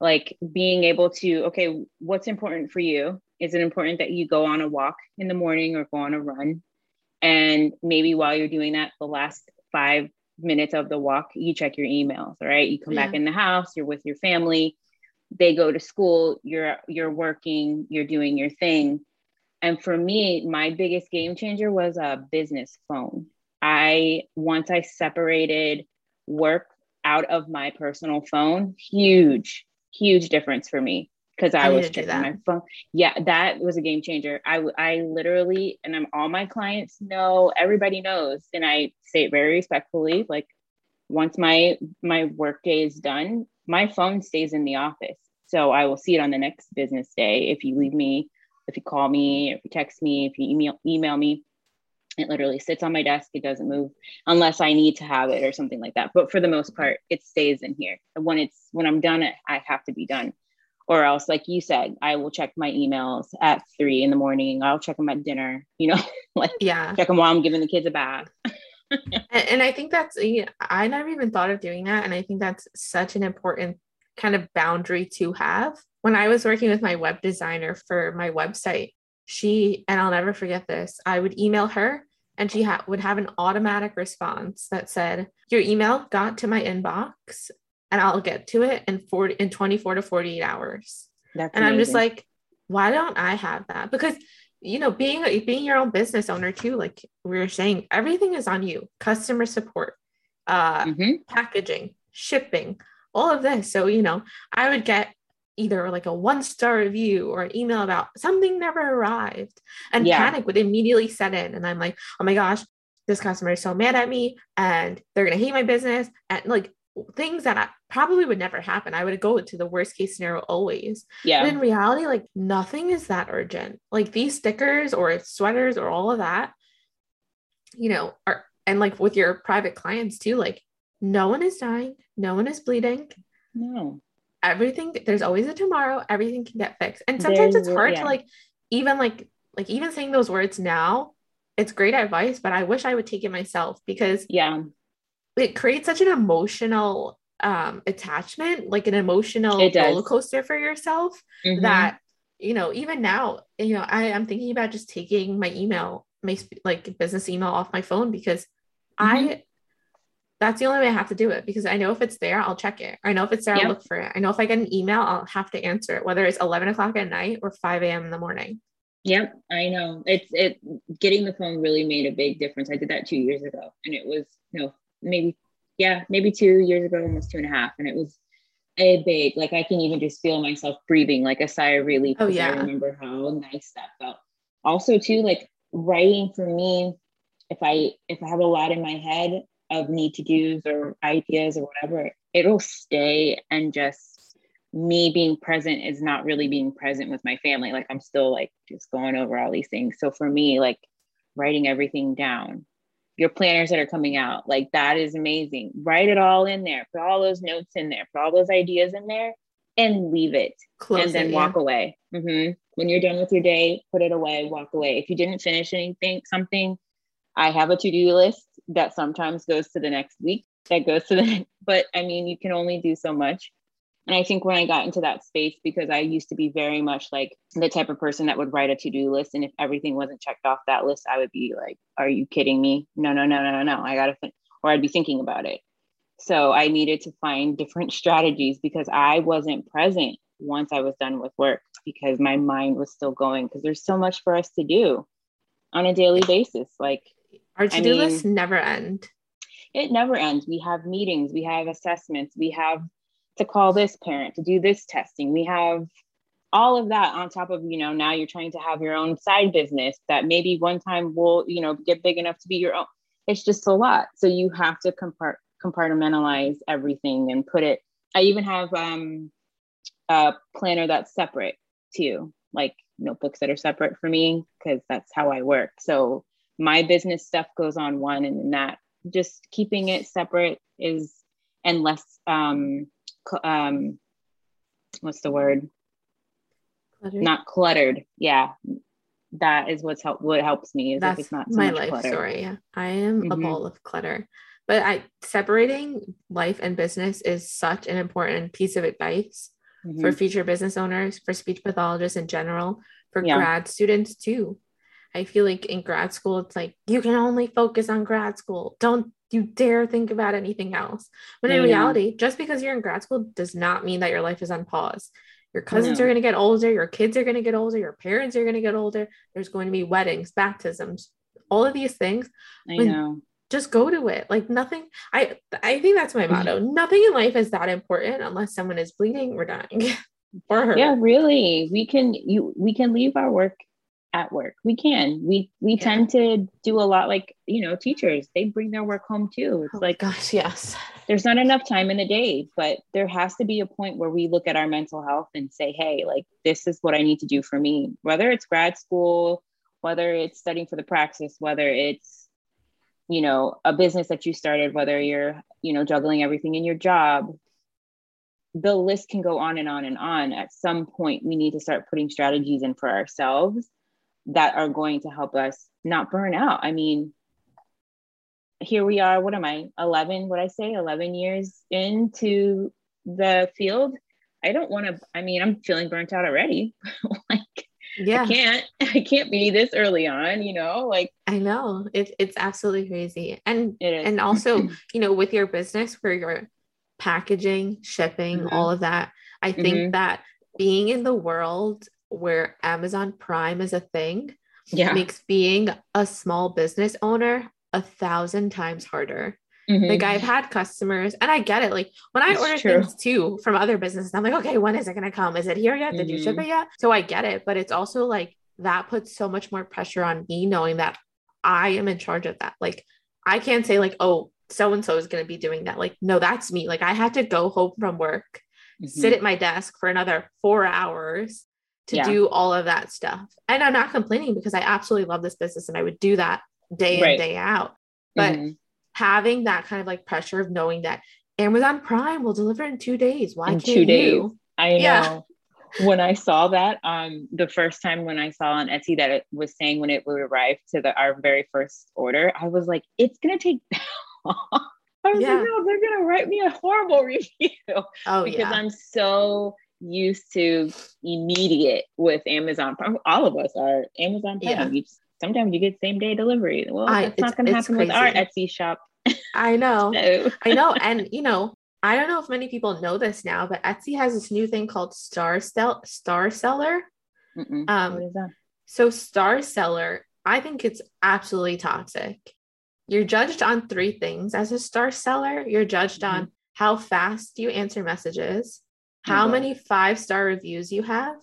Like being able to okay what's important for you? Is it important that you go on a walk in the morning or go on a run? And maybe while you're doing that the last five minutes of the walk you check your emails right? you come yeah. back in the house you're with your family they go to school you're you're working you're doing your thing and for me my biggest game changer was a business phone i once i separated work out of my personal phone huge huge difference for me because I, I was checking my phone. Yeah, that was a game changer. I I literally, and I'm all my clients know, everybody knows, and I say it very respectfully. Like once my my work day is done, my phone stays in the office, so I will see it on the next business day. If you leave me, if you call me, if you text me, if you email email me, it literally sits on my desk. It doesn't move unless I need to have it or something like that. But for the most part, it stays in here. When it's when I'm done, I have to be done. Or else, like you said, I will check my emails at three in the morning. I'll check them at dinner. You know, [LAUGHS] like yeah, check them while I'm giving the kids a bath. [LAUGHS] and, and I think that's I never even thought of doing that, and I think that's such an important kind of boundary to have. When I was working with my web designer for my website, she and I'll never forget this. I would email her and she ha- would have an automatic response that said, "Your email got to my inbox, and I'll get to it in 40 in 24 to 48 hours." That's and amazing. I'm just like, why don't I have that? Because you know, being being your own business owner too, like we were saying, everything is on you. Customer support, uh, mm-hmm. packaging, shipping, all of this. So you know, I would get either like a one star review or an email about something never arrived and yeah. panic would immediately set in and i'm like oh my gosh this customer is so mad at me and they're going to hate my business and like things that I probably would never happen. I would go to the worst case scenario always. Yeah. But in reality like nothing is that urgent. Like these stickers or sweaters or all of that you know are and like with your private clients too like no one is dying. No one is bleeding. No. Everything there's always a tomorrow. Everything can get fixed. And sometimes there's, it's hard yeah. to like even like like even saying those words now it's great advice but i wish i would take it myself because yeah it creates such an emotional um attachment like an emotional roller coaster for yourself mm-hmm. that you know even now you know i am thinking about just taking my email my like business email off my phone because mm-hmm. i that's the only way I have to do it because I know if it's there, I'll check it. I know if it's there, yep. I'll look for it. I know if I get an email, I'll have to answer it, whether it's 11 o'clock at night or 5 a.m. in the morning. Yep, I know. It's it getting the phone really made a big difference. I did that two years ago, and it was you know maybe yeah maybe two years ago, almost two and a half, and it was a big like I can even just feel myself breathing like a sigh of relief. Oh yeah, I remember how nice that felt. Also, too, like writing for me, if I if I have a lot in my head, of need to do's or ideas or whatever, it'll stay and just me being present is not really being present with my family. Like I'm still like just going over all these things. So for me, like writing everything down, your planners that are coming out, like that is amazing. Write it all in there, put all those notes in there, put all those ideas in there and leave it Close and then it, walk yeah. away. Mm-hmm. When you're done with your day, put it away, walk away. If you didn't finish anything, something, I have a to-do list that sometimes goes to the next week, that goes to the [LAUGHS] but I mean, you can only do so much. And I think when I got into that space, because I used to be very much like the type of person that would write a to do list. And if everything wasn't checked off that list, I would be like, are you kidding me? No, no, no, no, no, no. I got to, fin-. or I'd be thinking about it. So I needed to find different [LAUGHS] strategies because I wasn't present once I was done with work because my mind was still going because there's so much for us to do on a daily basis. Like our to-do lists never end. It never ends. We have meetings, we have assessments, we have to call this parent to do this testing. We have all of that on top of, you know, now you're trying to have your own side business that maybe one time will, you know, get big enough to be your own. It's just a lot. So you have to compart- compartmentalize everything and put it. I even have um, a planner that's separate too like notebooks that are separate for me because that's how I work. So my business stuff goes on one and that just keeping it separate is and less um um what's the word cluttered. not cluttered yeah that is what's help what helps me is that's it's not so my life clutter. story yeah i am mm-hmm. a ball of clutter but i separating life and business is such an important piece of advice mm-hmm. for future business owners for speech pathologists in general for yeah. grad students too i feel like in grad school it's like you can only focus on grad school don't you dare think about anything else. But in mm. reality just because you're in grad school does not mean that your life is on pause. Your cousins are going to get older your kids are going to get older your parents are going to get older. There's going to be weddings baptisms all of these things. I know. just go to it. Like nothing i i think that's my mm. motto. Nothing in life is that important unless someone is bleeding or dying [LAUGHS] or hurt. yeah really. We can you we can leave our work at work. We can. We we yeah. tend to do a lot like you know teachers they bring their work home too. It's oh like gosh yes. there's not enough time in the day but there has to be a point where we look at our mental health and say hey like this is what i need to do for me. Whether it's grad school whether it's studying for the praxis whether it's you know a business that you started whether you're you know juggling everything in your job the list can go on and on and on. At some point we need to start putting strategies in for ourselves that are going to help us not burn out. I mean, here we are, what am I, 11, what I say, 11 years into the field. I don't want to, I mean, I'm feeling burnt out already. [LAUGHS] like, yeah, I can't, [LAUGHS] I can't be this early on, you know, like I know it, it's absolutely crazy. And, and also, [LAUGHS] you know, with your business where you're packaging, shipping, mm-hmm. all of that, I think mm-hmm. that being in the world where Amazon Prime is a thing yeah. makes being a small business owner a thousand times harder. Mm-hmm. Like I've had customers, and I get it. Like when I order true. things too from other businesses, I'm like, okay, when is it gonna come? Is it here yet? Did mm-hmm. you ship mm-hmm. it yet? So I get it, but it's also like that puts so much more pressure on me knowing that I am in charge of that. Like I can't say like, oh, so and so is gonna be doing that. Like, no, that's me. Like I had to go home from work, mm-hmm. sit at my desk for another four hours, to yeah. do all of that stuff. And I'm not complaining because I absolutely love this business and I would do that day right. in, day out. But mm-hmm. having that kind of like pressure of knowing that Amazon Prime will deliver in two days. Why in can't two days. you? I know. Yeah. [LAUGHS] when I saw that, um, the first time when I saw on Etsy that it was saying when it would arrive to the our very first order, I was like, it's gonna take. [LAUGHS] I was yeah. like, no, they're gonna write me a horrible [LAUGHS] review. Oh, because yeah. I'm so used to immediate with Amazon. All of us are Amazon Prime. Yeah. Sometimes you get same day delivery. Well, I, that's not going to happen crazy. with our Etsy shop. I know. [LAUGHS] so. I know. And you know, I don't know if many people know this now, but Etsy has this new thing called Star Sell Star Seller. Mm-mm. Um, what is that? So Star Seller, I think it's absolutely toxic. You're judged on three things as a star seller. You're judged mm-hmm. on how fast you answer messages, how mm-hmm. many five star reviews you have,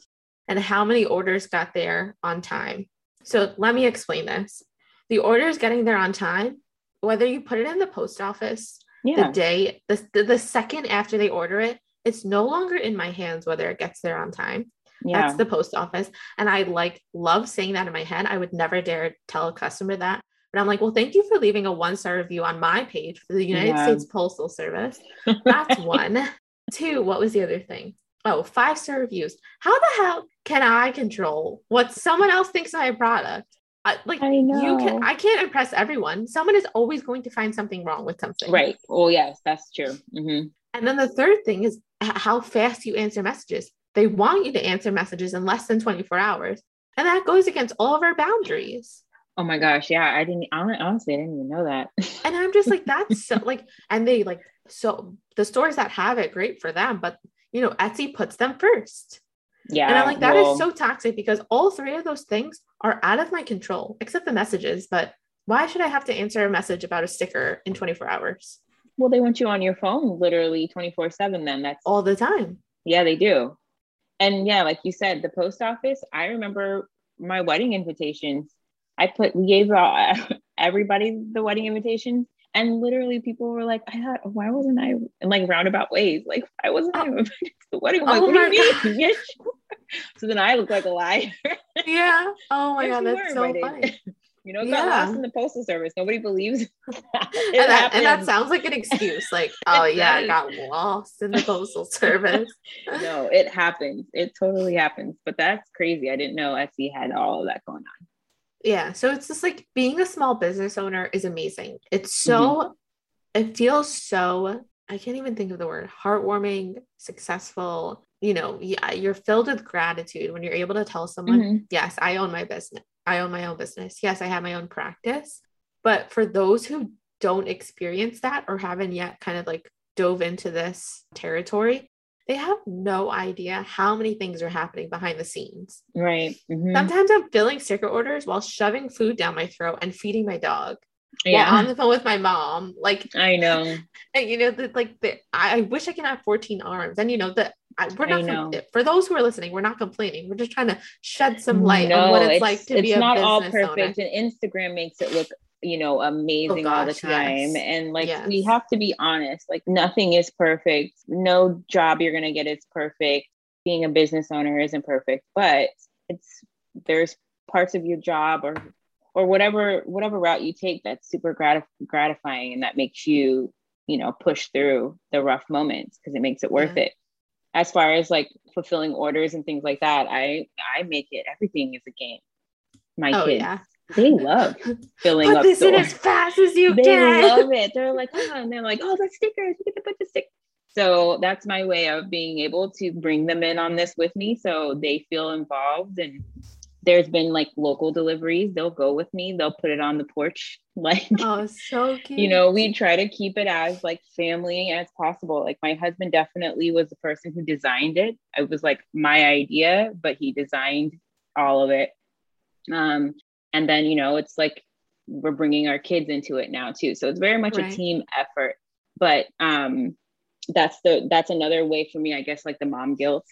and how many orders got there on time. So let me explain this. The order is getting there on time, whether you put it in the post office yeah. the day, the, the, the second after they order it, it's no longer in my hands whether it gets there on time. Yeah. That's the post office. And I like love saying that in my head. I would never dare tell a customer that. But I'm like, well, thank you for leaving a one star review on my page for the United yeah. States Postal Service. That's [LAUGHS] one. Two, what was the other thing? Oh, five star reviews. How the hell can I control what someone else thinks of my product? I, like I know. you can I can't impress everyone. Someone is always going to find something wrong with something. Right. Oh yes, that's true. Mm-hmm. And then the third thing is how fast you answer messages. They want you to answer messages in less than 24 hours. And that goes against all of our boundaries. Oh my gosh. Yeah. I didn't honestly, I didn't even know that. and I'm just like, [LAUGHS] that's so like, and they like so the stores that have it, great for them. But you know, Etsy puts them first. Yeah. And I'm like, that well, is so toxic because all three of those things are out of my control, except the messages. But why should I have to answer a message about a sticker in 24 hours? Well, they want you on your phone literally 24 7 then. That's all the time. Yeah, they do. And yeah, like you said, the post office, I remember my wedding invitations. I put, we gave uh, [LAUGHS] everybody the wedding invitations And literally people were like, I thought, why wasn't I in like roundabout ways? Like, why wasn't I oh. [LAUGHS] invited to the wedding? I'm like, Oh what do my you mean? Yeah, [LAUGHS] sure. So then I look like a liar. Yeah. Oh [LAUGHS] my Yes, god, that's so invited. funny. You know, it got Yeah. lost in the postal service. Nobody believes that. It And that, and that sounds like an excuse. Like, oh yeah, I got lost in the postal service. no, it happens. It totally happens. But that's crazy. I didn't know Etsy had all of that going on. Yeah. So it's just like being a small business owner is amazing. It's so, it feels so, I can't even think of the word, heartwarming, successful. You know, yeah, you're filled with gratitude when you're able to tell someone, Mhm. yes, I own my business. I own my own business. Yes, I have my own practice. But for those who don't experience that or haven't yet kind of like dove into this territory, they have no idea how many things are happening behind the scenes. Right. Mhm. Sometimes I'm filling sticker orders while shoving food down my throat and feeding my dog Yeah. while on the phone with my mom. Like, I know. [LAUGHS] and, you know, the, like the, I wish I can have 14 arms. And you know that we're not know. for those who are listening. We're not complaining. We're just trying to shed some light on what it's, like to it's be a not all business owner. perfect, and Instagram makes it look, you know, oh, amazing all the time. yes. And like we have to be honest. Like nothing is perfect. No job you're gonna get is perfect. Being a business owner isn't perfect, but it's there's parts of your job or or whatever whatever route you take that's super gratif- gratifying and that makes you you know push through the rough moments because it makes it worth Yeah. it as far as like fulfilling orders and things like that i i make it everything is a game my Oh kids yeah. They love filling Put up this the in as fast as you they can. They love [LAUGHS] it. They're like oh and they're like oh the stickers we get to put the stick so that's my way of being able to bring them in on this with me so they feel involved. And there's been like local deliveries. They'll go with me. They'll put it on the porch [LAUGHS] like Oh, so cute. you know we try to keep it as like family as possible. Like my husband definitely was the person who designed it. It was like my idea but he designed all of it. Um and then you know it's like we're bringing our kids into it now too. So it's very much Right. a team effort. But um that's the that's another way for me i guess like the mom guilt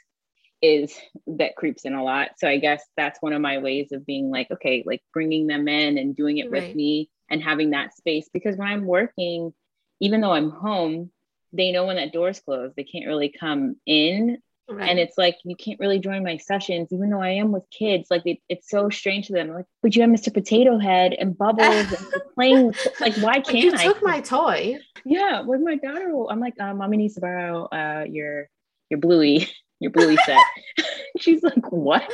is that creeps in a lot. So i guess that's one of my ways of being like okay like bringing them in and doing it Right. with me and having that space. Because when i'm working even though i'm home they know when that door's closed. They can't really come in Right. and it's like you can't really join my sessions even though i am with kids like it, it's so strange to them like but you have mr potato head and bubbles and [LAUGHS] playing like why can't you i took my toy. yeah with my daughter i'm like uh, mommy needs to borrow uh your your bluey [LAUGHS] your bluey set [LAUGHS] she's like what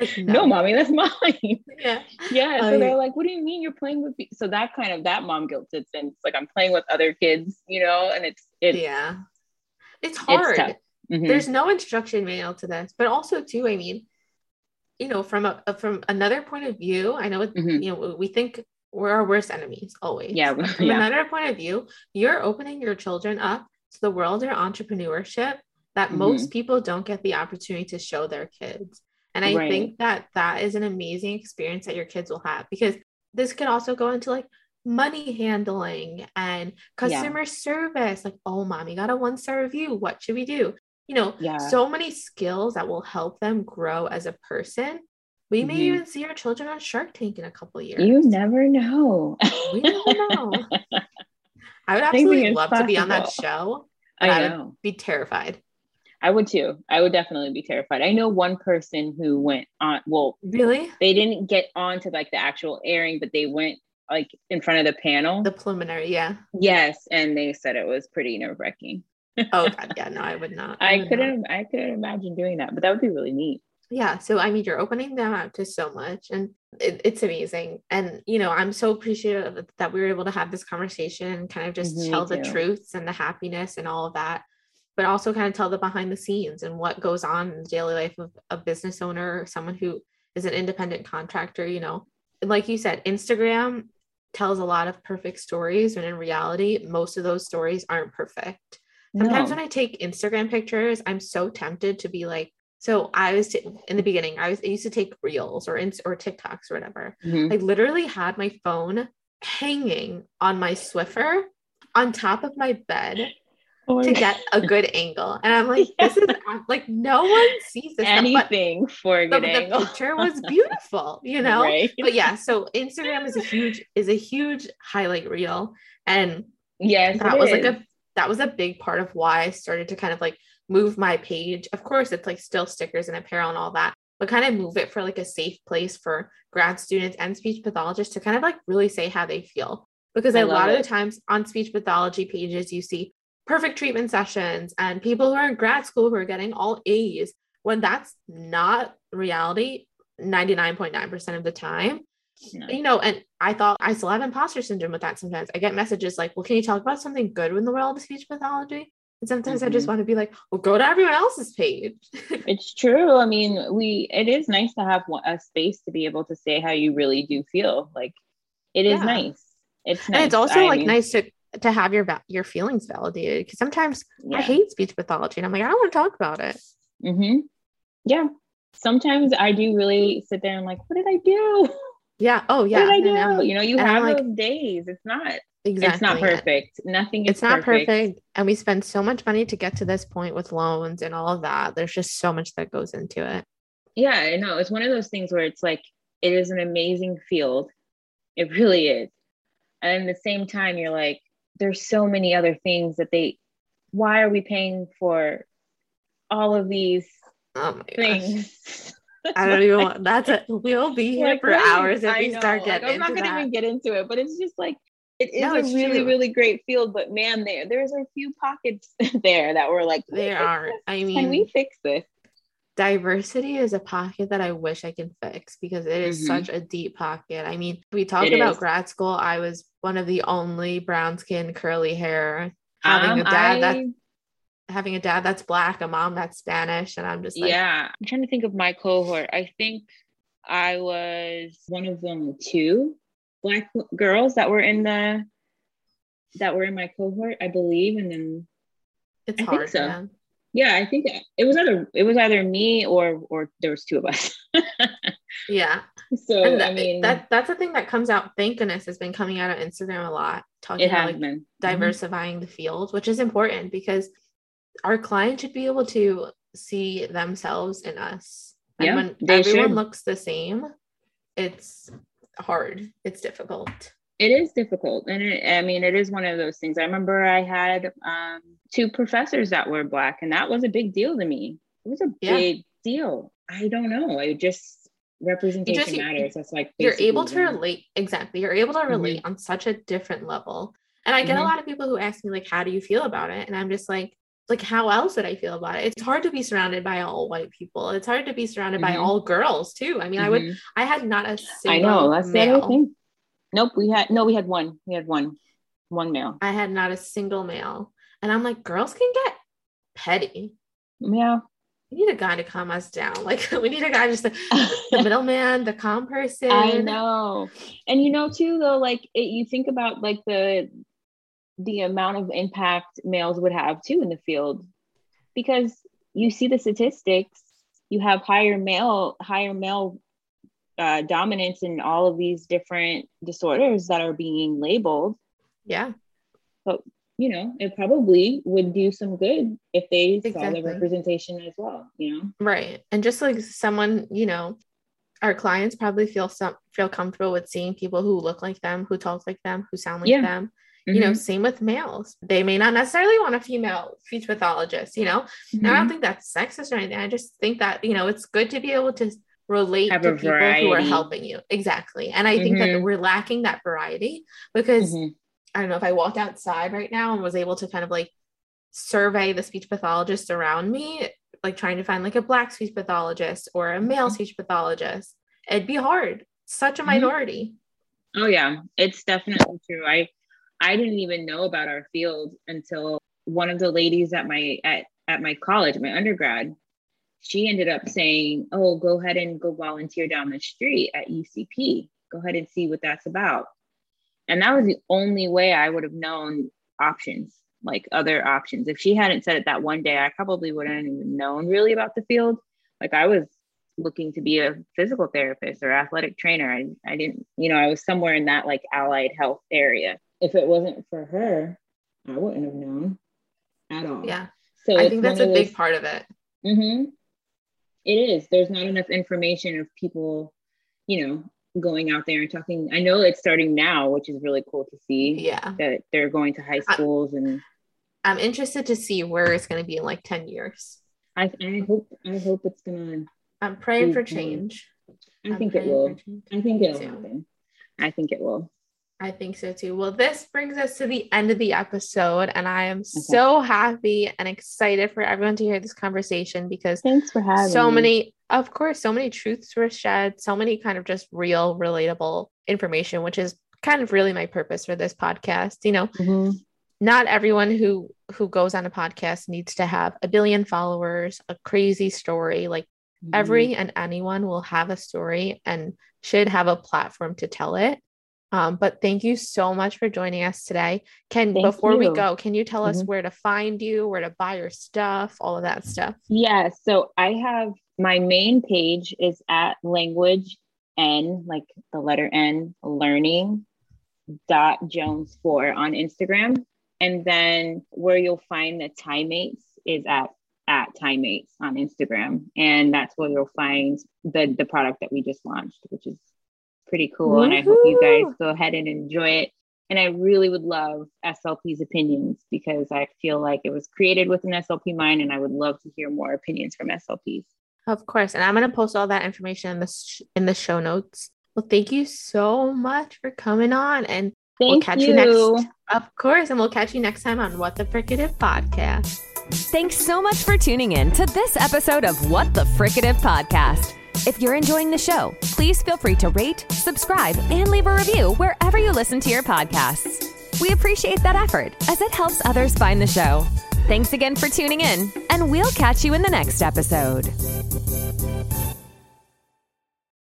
Like, no. mommy that's mine Yeah. yeah so they're like what do you mean you're playing with me? so that kind of that mom guilt sits in it's like i'm playing with other kids you know and it's it's, yeah. It's it's hard. tough Mhm. there's no instruction manual to this but also too i mean you know from a from another point of view i know it, Mhm. you know we think we're our worst enemies always yeah [LAUGHS] from yeah another point of view you're opening your children up to the world of entrepreneurship that Mhm. most people don't get the opportunity to show their kids and i Right. think that that is an amazing experience that your kids will have because this could also go into like money handling and customer service like oh mommy got a one star review what should we do you know Yeah. so many skills that will help them grow as a person we may Mhm. even see our children on shark tank in a couple years you never know we never know [LAUGHS] i would absolutely love to be on that show i I would- know be terrified I would too. I would definitely be terrified. I know one person who went on, well, really they didn't get on to like the actual airing, but they went like in front of the panel. the preliminary yeah yes. And they said it was pretty nerve wracking. Oh [LAUGHS] god. Yeah no i would not. I would couldn't, I couldn't imagine doing that, but that would be really neat. yeah so i mean you're opening them up to so much and it, it's amazing and you know i'm so appreciative that we were able to have this conversation and kind of just Mhm, tell the truths and the happiness and all of that but also kind of tell the behind the scenes and what goes on in the daily life of a business owner or someone who is an independent contractor you know. Like you said instagram tells a lot of perfect stories when in reality most of those stories aren't perfect Sometimes No. when I take Instagram pictures, I'm so tempted to be like, so I was t- in the beginning, I was I used to take reels or ins- or TikToks or whatever. Mhm. I literally had my phone hanging on my Swiffer on top of my bed oh to get a [LAUGHS] good angle. And I'm like, yeah. this is like no one sees this anything stuff, for a good the, angle. The picture was beautiful, you know. Right. But yeah, so Instagram is a huge is a huge highlight reel, and yes, that was is. like a that was a big part of why I started to kind of like move my page. Of course, it's like still stickers and apparel and all that, but kind of move it for like a safe place for grad students and speech pathologists to kind of like really say how they feel. Because I a lot it. of the times on speech pathology pages, you see perfect treatment sessions and people who are in grad school who are getting all A's when that's not reality 99.9% of the time. You know, and I thought I still have imposter syndrome with that sometimes. I get messages like, well, can you talk about something good in the world of speech pathology? And sometimes mm-hmm. I just mm-hmm. want to be like, well, go to everyone else's page. [LAUGHS] it's true. I mean, we, it is nice to have a space to be able to say how you really do feel. Like it is yeah. nice. It's nice. And it's also I like mean, nice to, to have your, your feelings validated. Cause sometimes yeah. I hate speech pathology and I'm like, I don't want to talk about it. Mm-hmm. Yeah. Sometimes I do really sit there and like, what did I do? [LAUGHS] Yeah. Oh yeah. I do? You know, you and have like, those days. It's not Exactly. It's not perfect. Nothing It's not perfect. perfect. And we spend so much money to get to this point with loans and all of that. There's just so much that goes into it. Yeah, I know. It's one of those things where it's like it is an amazing field. It really is. And at the same time, you're like, there's so many other things that they why are we paying for all of these oh things? [LAUGHS] I don't even want that's it. [LAUGHS] We'll be here like, for hours if I we know. start getting like, I'm not gonna even get into it, but it's just like it is no, a really true. really great field but man there there's a few pockets [LAUGHS] there that were like there are i mean can we fix this diversity is a pocket that i wish i can fix because it is mm-hmm. such a deep pocket i mean we talk it about is. grad school i was one of the only brown skin curly hair having um, a dad I... that having a dad that's black a mom that's spanish and i'm just like yeah i'm trying to think of my cohort i think i was one of them two black girls that were in the that were in my cohort, I believe, and then it's I hard. so. Man. Yeah, I think it was either it was either me or or there was two of us. [LAUGHS] yeah. So that, I mean that that's the thing that comes out. Thank goodness has been coming out of Instagram a lot, talking about like been. Mm-hmm. diversifying mm-hmm. the field, which is important because our client should be able to see themselves in us. And yeah, when everyone should. looks the same, it's hard. It's difficult. It is difficult. And it, I mean, it is one of those things. I remember I had um, two professors that were Black, and that was a big deal to me. It was a yeah. big deal. I don't know. I just, representation just, matters. That's like, you're able to relate. Exactly. You're able to relate mm-hmm. on such a different level. And I get mm-hmm. a lot of people who ask me, like, how do you feel about it? And I'm just like, like how else would I feel about it? It's hard to be surrounded by all white people. It's hard to be surrounded mm-hmm. by all girls too. I mean, mm-hmm. I would mm-hmm. I had not a single I know that's male. the thing. Nope, we had no, we had one. We had one. One male. I had not a single male. And I'm like, girls can get petty. Yeah. We need a guy to calm us down. [LAUGHS] Like we need a guy just the, [LAUGHS] the middleman, the calm person. I know. And you know, too, though, like it, you think about like the the amount of impact males would have too in the field. Because you see the statistics you have higher male higher male uh, dominance in all of these different disorders that are being labeled. Yeah. But you know it probably would do some good if they exactly. saw the representation as well you know? Right. And just like someone you know our clients probably feel some feel comfortable with seeing people who look like them who talk like them who sound like yeah. them Mm-hmm. You know, mm-hmm. same with males. They may not necessarily want a female speech pathologist, you know. Mm-hmm. I don't mm-hmm. think that's sexist or anything. I just think that, you know, it's good to be able to relate Have to people variety. who are helping you. Exactly. And I think that mm-hmm. we're lacking that variety because I don't know if I walked outside right now and was able to kind of like survey the speech pathologists around me, like trying to find like a black speech pathologist or a male speech pathologist, it'd be hard. Such a minority. Oh yeah, it's definitely true. I I didn't even know about our field until one of the ladies at my at, at my college, my undergrad, she ended up saying, Oh, go ahead and go volunteer down the street at UCP. Go ahead and see what that's about. And that was the only way I would have known options, like other options. If she hadn't said it that one day, I probably wouldn't even known really about the field. Like I was looking to be a physical therapist or athletic trainer. I, I didn't, you know, I was somewhere in that like allied health area if it wasn't for her, I wouldn't have known. at all. Yeah. So I think that's a big part of it. Mm-hmm. It is. There's not enough information of people, you know, going out there and talking. I know it's starting now, which is really cool to see. Yeah. That they're going to high schools I, and I'm interested to see where it's going to be in like 10 years. I, I hope I hope it's gonna I'm praying for change. I think it will. I think it'll happen. I think it will. I think so too. Well, this brings us to the end of the episode, and I am okay. so happy and excited for everyone to hear this conversation because thanks for having so me. many, of course, so many truths were shed, so many kind of just real, relatable information, which is kind of really my purpose for this podcast. You know, mm-hmm. not everyone who who goes on a podcast needs to have a billion followers, a crazy story. Like mm-hmm. every and anyone will have a story and should have a platform to tell it. Um, but thank you so much for joining us today. Can thank before you. we go, can you tell us mm-hmm. where to find you, where to buy your stuff, all of that stuff? Yeah. So I have my main page is at language N, like the letter N, learning dot Jones four on Instagram. And then where you'll find the Tie-Mates is at at Tie-Mates on Instagram. And that's where you'll find the the product that we just launched, which is pretty cool. Woo-hoo! And I hope you guys go ahead and enjoy it. And I really would love SLP's opinions because I feel like it was created with an SLP mind, and I would love to hear more opinions from SLPs. Of course, and I'm going to post all that information in the sh- in the show notes. Well, thank you so much for coming on, and thank we'll catch you. you next. Of course, and we'll catch you next time on What the Fricative podcast. Thanks so much for tuning in to this episode of What the Fricative podcast. If you're enjoying the show, please feel free to rate, subscribe, and leave a review wherever you listen to your podcasts. We appreciate that effort as it helps others find the show. Thanks again for tuning in, and we'll catch you in the next episode.